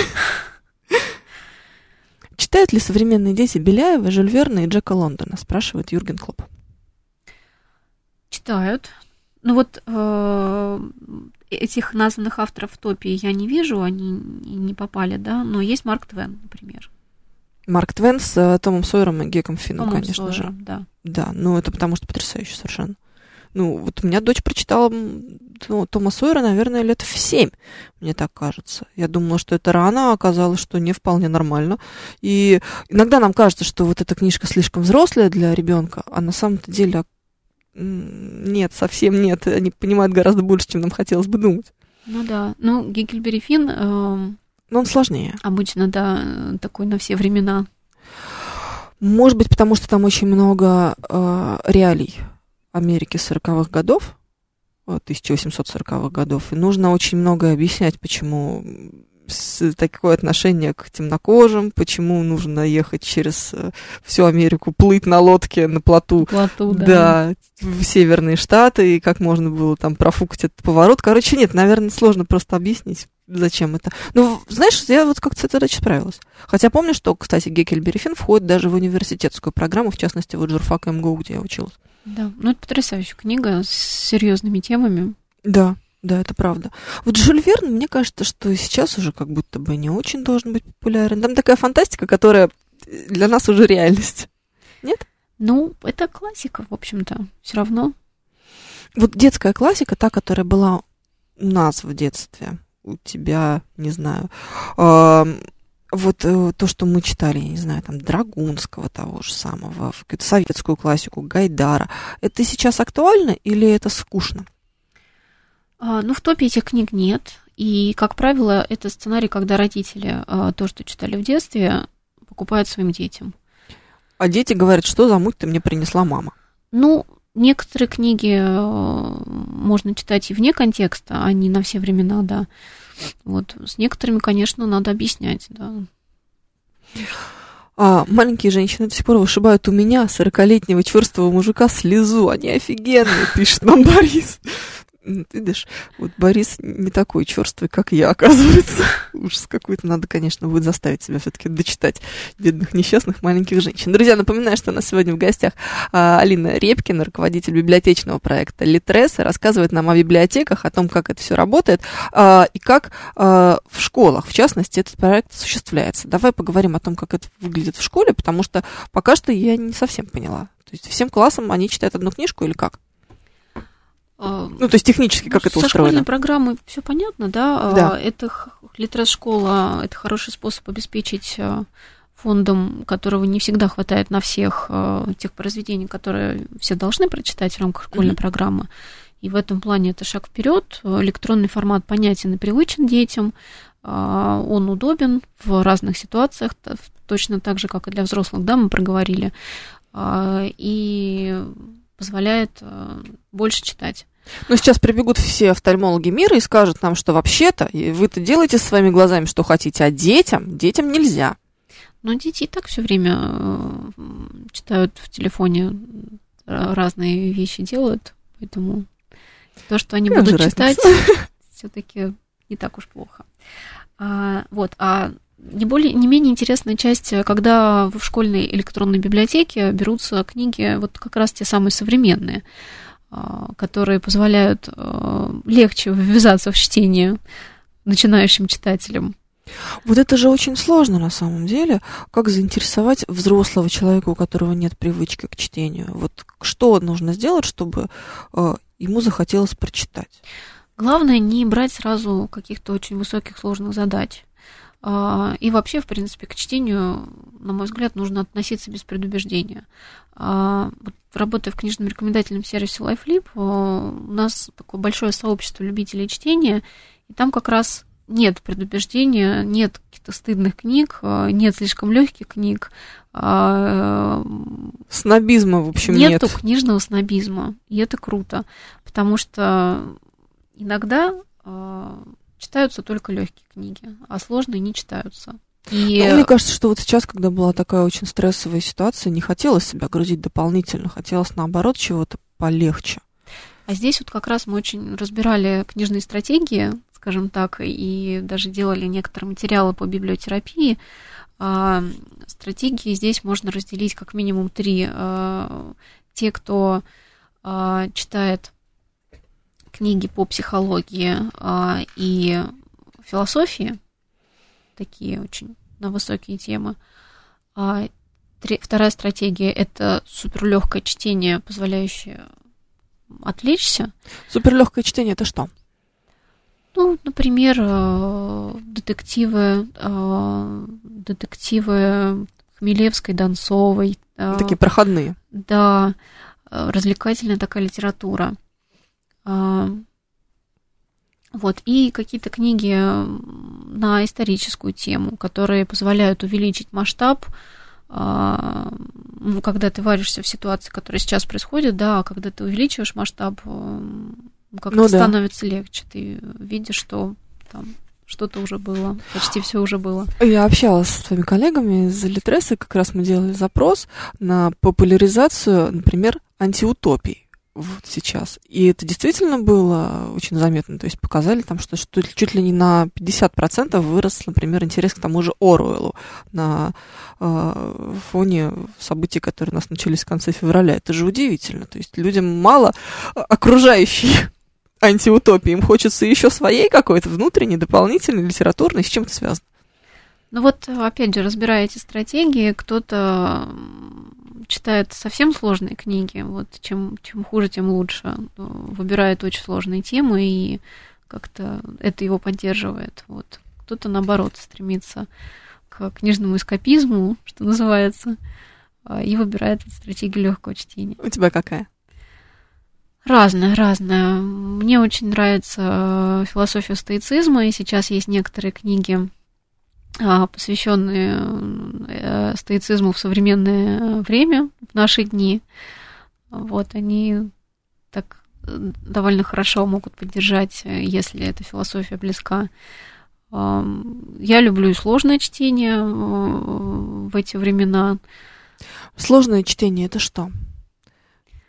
A: [laughs] Читают ли современные дети Беляева, Жюль Верна и Джека Лондона, спрашивает Юрген Клоп.
B: Читают. Ну вот э, этих названных авторов в топе я не вижу, они не попали, да, но есть Марк Твен, например.
A: Марк Твен с э, Томом Сойером и Геком Финном,
B: Томом
A: конечно
B: Сойером,
A: же.
B: Да.
A: Да, ну это потому что потрясающе совершенно. Ну, вот у меня дочь прочитала ну, Тома Сойера, наверное, лет в семь, мне так кажется. Я думала, что это рано, а оказалось, что не вполне нормально. И иногда нам кажется, что вот эта книжка слишком взрослая для ребенка, а на самом-то деле нет, совсем нет. Они понимают гораздо больше, чем нам хотелось бы думать.
B: Ну да. Ну, Геккельбери Финн... Э,
A: Но он сложнее.
B: Обычно, да, такой на все времена.
A: Может быть, потому что там очень много э, реалий Америки 40-х годов, 1840-х годов, и нужно очень многое объяснять, почему такое отношение к темнокожим, почему нужно ехать через э, всю Америку, плыть на лодке, на плоту,
B: плоту да.
A: да, в северные штаты, и как можно было там профукать этот поворот. Короче, нет, наверное, сложно просто объяснить, зачем это. Ну, знаешь, я вот как-то с этой задачей справилась. Хотя помню, что, кстати, Геккельбери Финн входит даже в университетскую программу, в частности, вот журфак МГУ, где я училась.
B: Да, ну это потрясающая книга с серьезными темами.
A: Да, да, это правда. Вот Жюль Верн, мне кажется, что сейчас уже как будто бы не очень должен быть популярен. Там такая фантастика, которая для нас уже реальность. Нет?
B: Ну, это классика, в общем-то, все равно.
A: Вот детская классика, та, которая была у нас в детстве, у тебя, не знаю, вот э, то, что мы читали, я не знаю, там, Драгунского того же самого, какую-то советскую классику, Гайдара, это сейчас актуально или это скучно?
B: А, ну, в топе этих книг нет. И, как правило, это сценарий, когда родители а, то, что читали в детстве, покупают своим детям.
A: А дети говорят, что за муть ты мне принесла мама?
B: Ну, некоторые книги э, можно читать и вне контекста, а не на все времена, да. Вот с некоторыми, конечно, надо объяснять, да.
A: А, маленькие женщины до сих пор вышибают у меня, 40-летнего черствого мужика, слезу. Они офигенные, пишет нам Борис. Видишь, вот Борис не такой черствый, как я, [laughs] оказывается. Ужас какой-то. Надо, конечно, будет заставить себя все-таки дочитать бедных несчастных маленьких женщин. Друзья, напоминаю, что у нас сегодня в гостях а, Алина Репкина, руководитель библиотечного проекта Литрес, рассказывает нам о библиотеках, о том, как это все работает а, и как а, в школах, в частности, этот проект осуществляется. Давай поговорим о том, как это выглядит в школе, потому что пока что я не совсем поняла. То есть всем классам они читают одну книжку или как?
B: А,
A: Ну, то есть технически как
B: Ну,
A: это
B: Со
A: устроено?
B: школьной программой все понятно, да?
A: Да.
B: А, Это литрес-школа, это хороший способ обеспечить а, фондом, которого не всегда хватает на всех тех произведений, которые все должны прочитать в рамках школьной
A: Мгм.
B: программы. И в этом плане это шаг вперед. Электронный формат понятен и привычен детям. Он удобен в разных ситуациях, точно так же, как и для взрослых, да, мы проговорили. И позволяет а, больше читать.
A: Ну, сейчас прибегут все офтальмологи мира и скажут нам, что вообще-то вы-то делаете со своими глазами, что хотите, а детям, детям нельзя.
B: Но дети и так все время э, читают в телефоне э, разные вещи делают, поэтому то, что они
A: Какая
B: будут
A: же
B: читать, [laughs] все-таки не так уж плохо. А, вот, а не более, не менее интересная часть, э, когда в школьной электронной библиотеке берутся книги, вот как раз те самые современные, а, которые позволяют э, легче ввязаться в чтение начинающим читателям.
A: Вот это же очень сложно на самом деле, как заинтересовать взрослого человека, у которого нет привычки к чтению. Вот что нужно сделать, чтобы э, ему захотелось прочитать?
B: Главное не брать сразу каких-то очень высоких сложных задач. А, И вообще, в принципе, к чтению, на мой взгляд, нужно относиться без предубеждения. А, Работая в книжном рекомендательном сервисе LifeLib, а, у нас такое большое сообщество любителей чтения, и там как раз нет предубеждения, нет каких-то стыдных книг, нет слишком легких книг,
A: Снобизма, в общем,
B: нету
A: нет.
B: книжного снобизма, и это круто, потому что иногда читаются только легкие книги, а сложные не читаются. И
A: Ну, мне кажется, что вот сейчас, когда была такая очень стрессовая ситуация, не хотелось себя грузить дополнительно, хотелось наоборот чего-то полегче.
B: а здесь вот как раз мы очень разбирали книжные стратегии, скажем так, и даже делали некоторые материалы по библиотерапии. А, стратегии здесь можно разделить как минимум три. А, те, кто а, читает книги по психологии а, и философии, такие очень на высокие темы. А, тре- вторая стратегия это суперлегкое чтение, позволяющее отвлечься.
A: Суперлегкое чтение это что?
B: Ну, например, э, детективы, э, детективы Хмелевской, Донцовой. э,
A: Такие проходные.
B: Да, э, развлекательная такая литература. А, Вот, и какие-то книги на историческую тему, которые позволяют увеличить масштаб, а, ну, когда ты варишься в ситуации, которая сейчас происходит, да, когда ты увеличиваешь масштаб, как-то
A: Ну да.
B: становится легче, ты видишь, что там что-то уже было, почти все уже было.
A: Я общалась с своими коллегами из Литреса, как раз мы делали запрос на популяризацию, например, антиутопий вот сейчас. И это действительно было очень заметно. То есть показали там, что, что чуть ли не на 50% вырос, например, интерес к тому же Оруэллу на э, фоне событий, которые у нас начались в конце февраля. Это же удивительно. То есть людям мало окружающей [laughs] антиутопии. Им хочется еще своей какой-то внутренней, дополнительной, литературной. С чем это связано?
B: Ну вот, опять же, разбирая эти стратегии, кто-то читает совсем сложные книги, вот чем, чем хуже, тем лучше, Ну, выбирает очень сложные темы и как-то это его поддерживает. Вот. Кто-то, наоборот, стремится к книжному эскапизму, что называется, а, и выбирает стратегию легкого чтения.
A: У тебя какая?
B: Разное, разное. Мне очень нравится э, философия стоицизма, и сейчас есть некоторые книги, посвященные э, стоицизму в современное время, в наши дни. Вот они так довольно хорошо могут поддержать, э, если эта философия близка. Я люблю сложное чтение в эти времена.
A: Сложное чтение это что?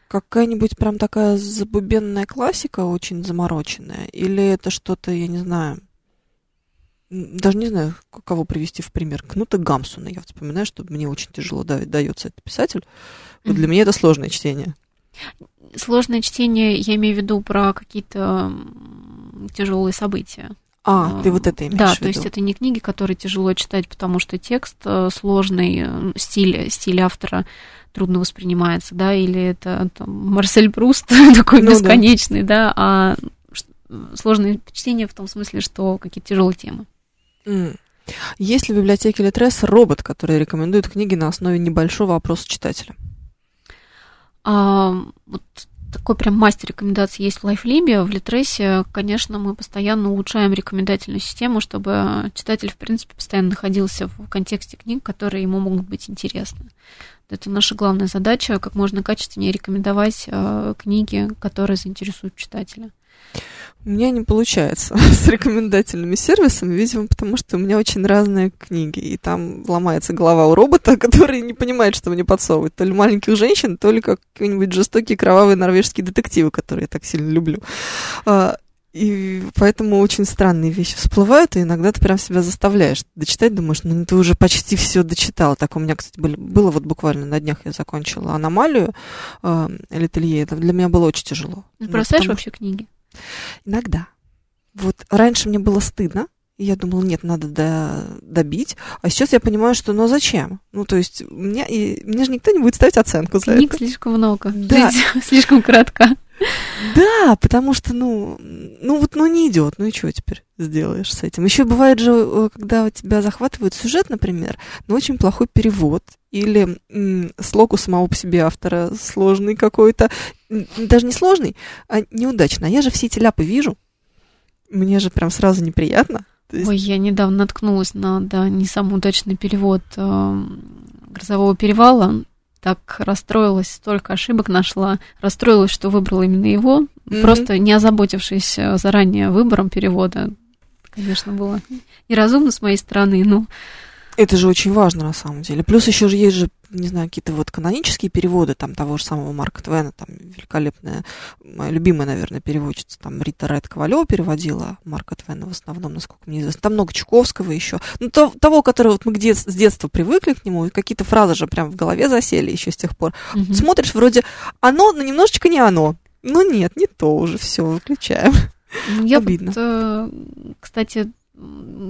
A: Какая-нибудь прям такая забубенная классика, очень замороченная? Или это что-то, я не знаю, даже не знаю, кого привести в пример. Кнута Гамсуна. Я вспоминаю, что мне очень тяжело дается этот писатель. Вот для меня это сложное чтение.
B: Сложное чтение, я имею в виду про какие-то тяжелые события.
A: А, ты вот это имеешь
B: Да,
A: в виду.
B: то есть это не книги, которые тяжело читать, потому что текст э, сложный, э, стиль, стиль автора трудно воспринимается, да, или это там, Марсель Пруст [laughs] такой ну, бесконечный, да. да, а сложное чтение в том смысле, что какие-то тяжелые темы.
A: Mm. Есть ли в библиотеке Литрес робот, который рекомендует книги на основе небольшого опроса читателя?
B: А, вот такой прям мастер рекомендаций есть в LifeLib. В Литресе, конечно, мы постоянно улучшаем рекомендательную систему, чтобы читатель, в принципе, постоянно находился в контексте книг, которые ему могут быть интересны. Это наша главная задача, как можно качественнее рекомендовать э, книги, которые заинтересуют читателя.
A: У меня не получается [laughs] с рекомендательными сервисами, видимо, потому что у меня очень разные книги, и там ломается голова у робота, [laughs] который не понимает, что мне подсовывать. То ли маленьких женщин, то ли какие-нибудь жестокие кровавые норвежские детективы, которые я так сильно люблю. А, и поэтому очень странные вещи всплывают, и иногда ты прям себя заставляешь дочитать, думаешь, ну ты уже почти все дочитала. Так у меня, кстати, были, было вот буквально на днях я закончила аномалию э, Летелье. Это для меня было очень тяжело.
B: Ты ну, бросаешь потому... вообще книги?
A: Иногда. Вот раньше мне было стыдно, и я думала, нет, надо до, добить. А сейчас я понимаю, что ну а зачем? Ну, то есть, мне, и, мне же никто не будет ставить оценку за
B: Книг
A: это.
B: слишком много. Да. Жизнь [laughs] слишком кратка.
A: Да, потому что, ну, ну вот, ну не идет, ну и что теперь сделаешь с этим? Еще бывает же, э, когда тебя захватывает сюжет, например, но очень плохой перевод или м, слог у самого по себе автора сложный какой-то, даже не сложный, а неудачный. А я же все эти ляпы вижу, мне же прям сразу неприятно.
B: Есть... Ой, я недавно наткнулась на, да, не самый удачный перевод э, «Грозового перевала», так расстроилась, столько ошибок нашла, расстроилась, что выбрала именно его, mm-hmm. просто не озаботившись э, заранее выбором перевода. Конечно, было неразумно с моей стороны, но
A: это же очень важно на самом деле. Плюс еще же есть же, не знаю, какие-то вот канонические переводы, там того же самого Марка Твена, там великолепная, моя любимая, наверное, переводчица, там Рита Райт Ковалева переводила Марка Твена в основном, насколько мне известно. Там много Чуковского еще. Ну, то, того, которого вот мы где с детства привыкли к нему, и какие-то фразы же прям в голове засели еще с тех пор. Mm-hmm. Смотришь, вроде оно, но немножечко не оно. Ну нет, не то уже, все, выключаем.
B: Я Обидно. Вот, э, кстати,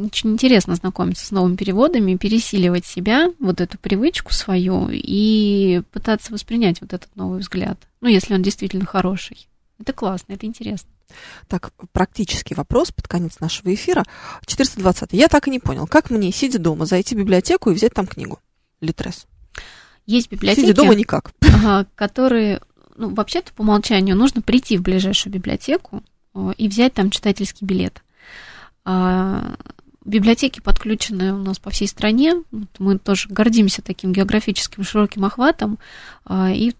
B: очень интересно знакомиться с новыми переводами, пересиливать себя, вот эту привычку свою, и пытаться воспринять вот этот новый взгляд. Ну, если он действительно хороший. Это классно, это интересно.
A: Так, практический вопрос под конец нашего эфира. 420. Я так и не понял, как мне, сидя дома, зайти в библиотеку и взять там книгу? Литрес.
B: Есть библиотеки,
A: сидя дома никак.
B: Которые, ну, вообще-то по умолчанию нужно прийти в ближайшую библиотеку и взять там читательский билет. А, библиотеки подключены у нас по всей стране. Мы тоже гордимся таким географическим широким охватом. А, и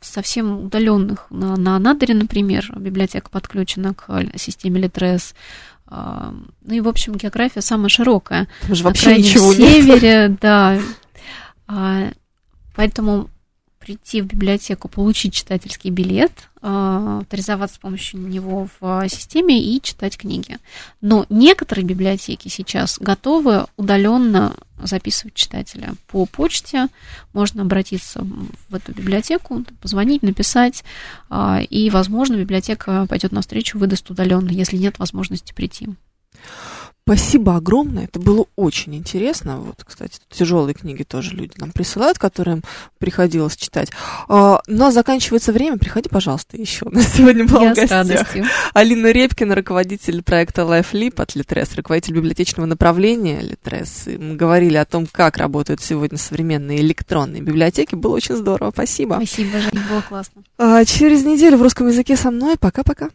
B: совсем удаленных на, на Анадыре, например, библиотека подключена к системе Литрес. А, ну и, в общем, география самая широкая.
A: Там же вообще ничего
B: севере, нет. да. Поэтому прийти в библиотеку, получить читательский билет, а, авторизоваться с помощью него в системе и читать книги. Но некоторые библиотеки сейчас готовы удаленно записывать читателя по почте. Можно обратиться в эту библиотеку, позвонить, написать, а, и, возможно, библиотека пойдет навстречу, выдаст удаленно, если нет возможности прийти.
A: Спасибо огромное, это было очень интересно. Вот, кстати, тяжелые книги тоже люди нам присылают, которым приходилось читать. А, но заканчивается время, приходи, пожалуйста, еще. У нас сегодня была Я в гостях. с радостью. Алина Репкина, руководитель проекта LifeLip от Литрес, руководитель библиотечного направления Литрес. И мы говорили о том, как работают сегодня современные электронные библиотеки. Было очень здорово, спасибо.
B: Спасибо, Жень, было классно.
A: А, через неделю в русском языке со мной. Пока-пока.